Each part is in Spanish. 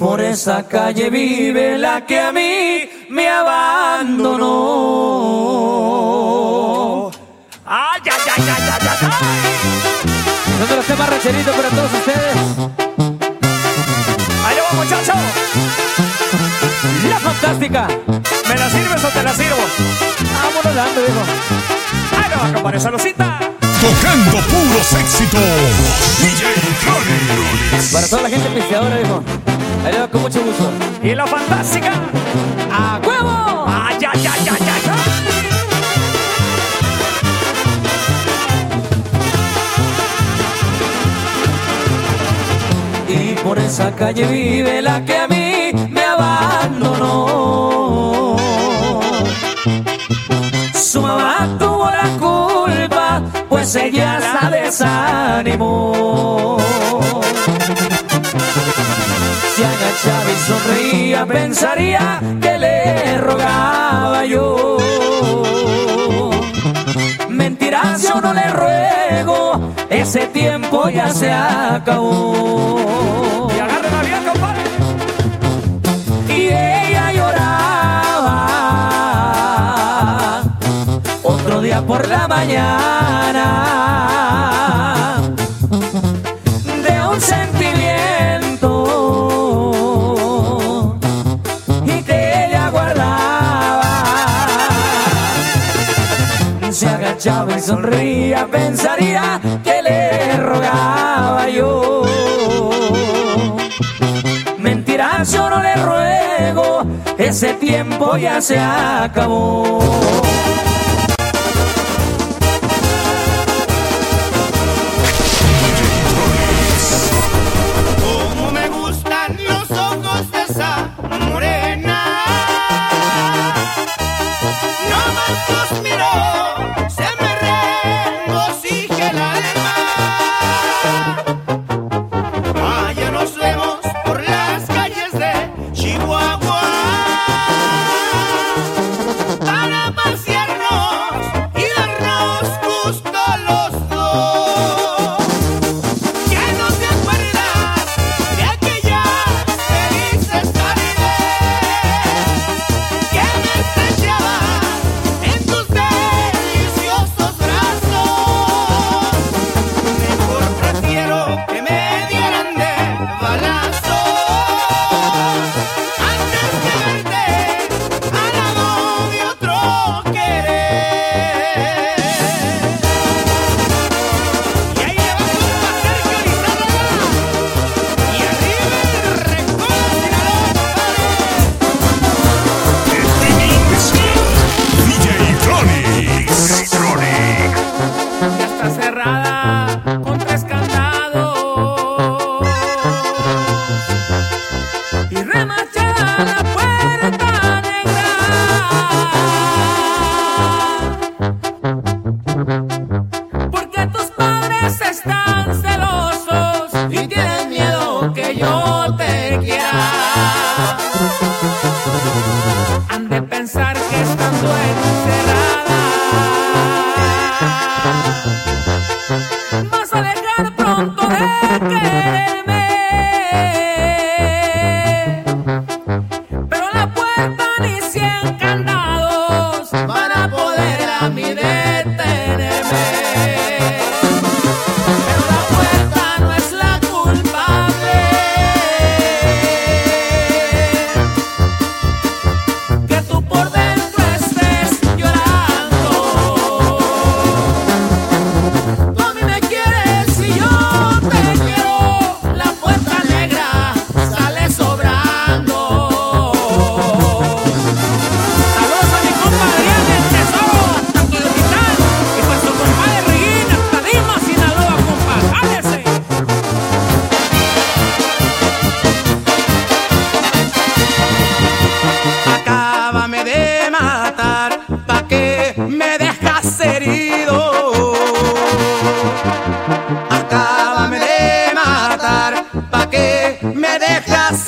por esa calle vive la que a mí me abandonó. ¡Ay, ay, ay, ay, ay, ay! ay. Uno de los temas racheritos para todos ustedes. ¡Ahí le va, muchacho! La fantástica. ¿Me la sirves o te la sirvo? Vámonos dando, viejo. ¡Ahí va, compadre, saludcita! Tocando puros éxitos. DJ. Para toda la gente pisteadora, viejo. Ahí le va con mucho gusto. ¡Y la fantástica! ¡A huevo! ¡Ay, ay, ay, ay, ay! ay. Y por esa calle vive la que a mí me abandonó. Su mamá tuvo la culpa, pues ella la desanimó. Agachaba y sonreía, pensaría que le rogaba yo. Mentiras yo no le ruego, ese tiempo ya se acabó. ¡Y! Y ella lloraba otro día por la mañana Agachaba y sonría, pensaría que le rogaba yo. Mentiras yo no le ruego, ese tiempo ya se acabó. Poder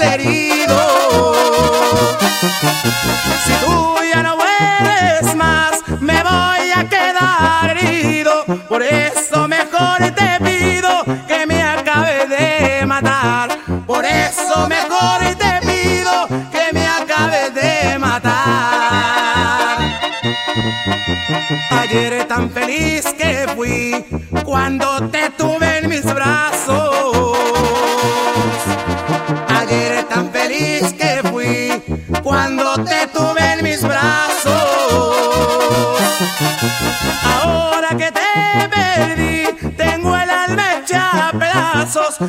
herido. Si tú ya no vuelves más, me voy a quedar herido. Por eso mejor te pido que me acabe de matar. Por eso mejor te pido que me acabe de matar. Ayer tan feliz que fui cuando te tuve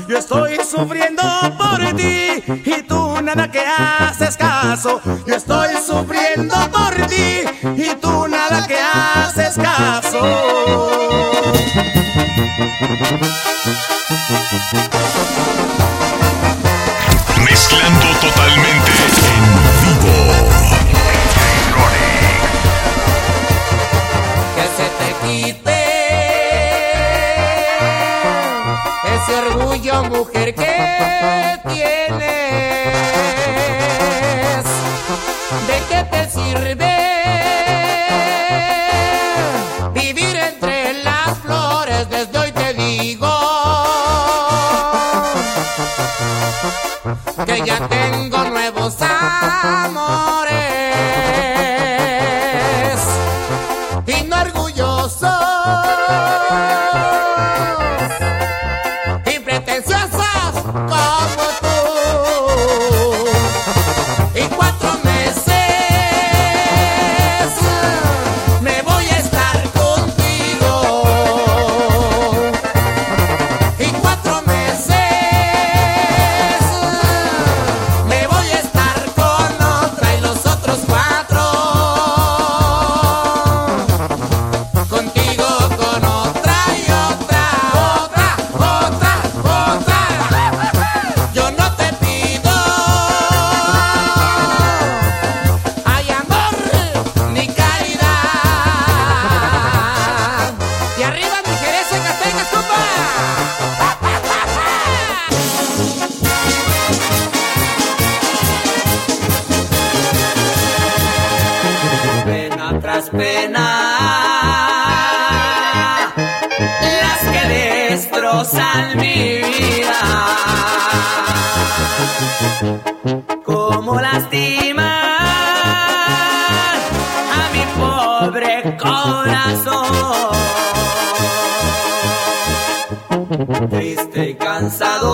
Yo estoy sufriendo por ti y tú nada que haces caso. Yo estoy sufriendo por ti y tú nada que haces caso. Orgullo, mujer, que tienes. ¿De qué te sirve vivir entre las flores? Desde hoy te digo que ya tengo nuevos amores pena tras pena, las que destrozan mi vida. Como lastiman a mi pobre corazón. Triste y cansado,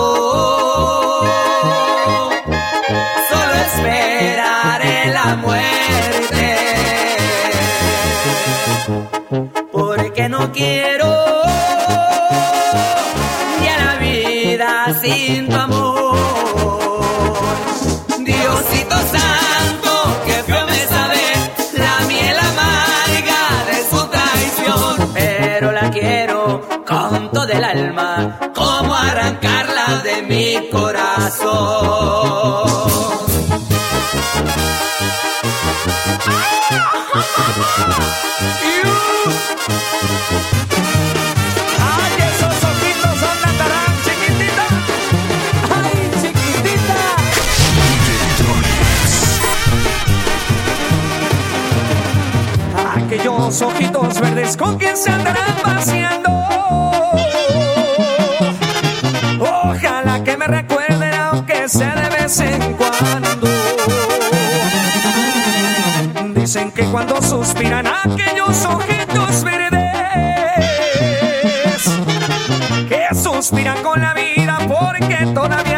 quiero ya la vida sin tu amor. Diosito Santo, que feo me sabe la miel amarga de su traición. Pero la quiero con todo el alma, como arrancarla de mi corazón. Aquellos ojitos verdes con quien se andarán paseando. Ojalá que me recuerden aunque sea de vez en cuando. Dicen que cuando suspiran aquellos ojitos verdes que suspiran con la vida porque todavía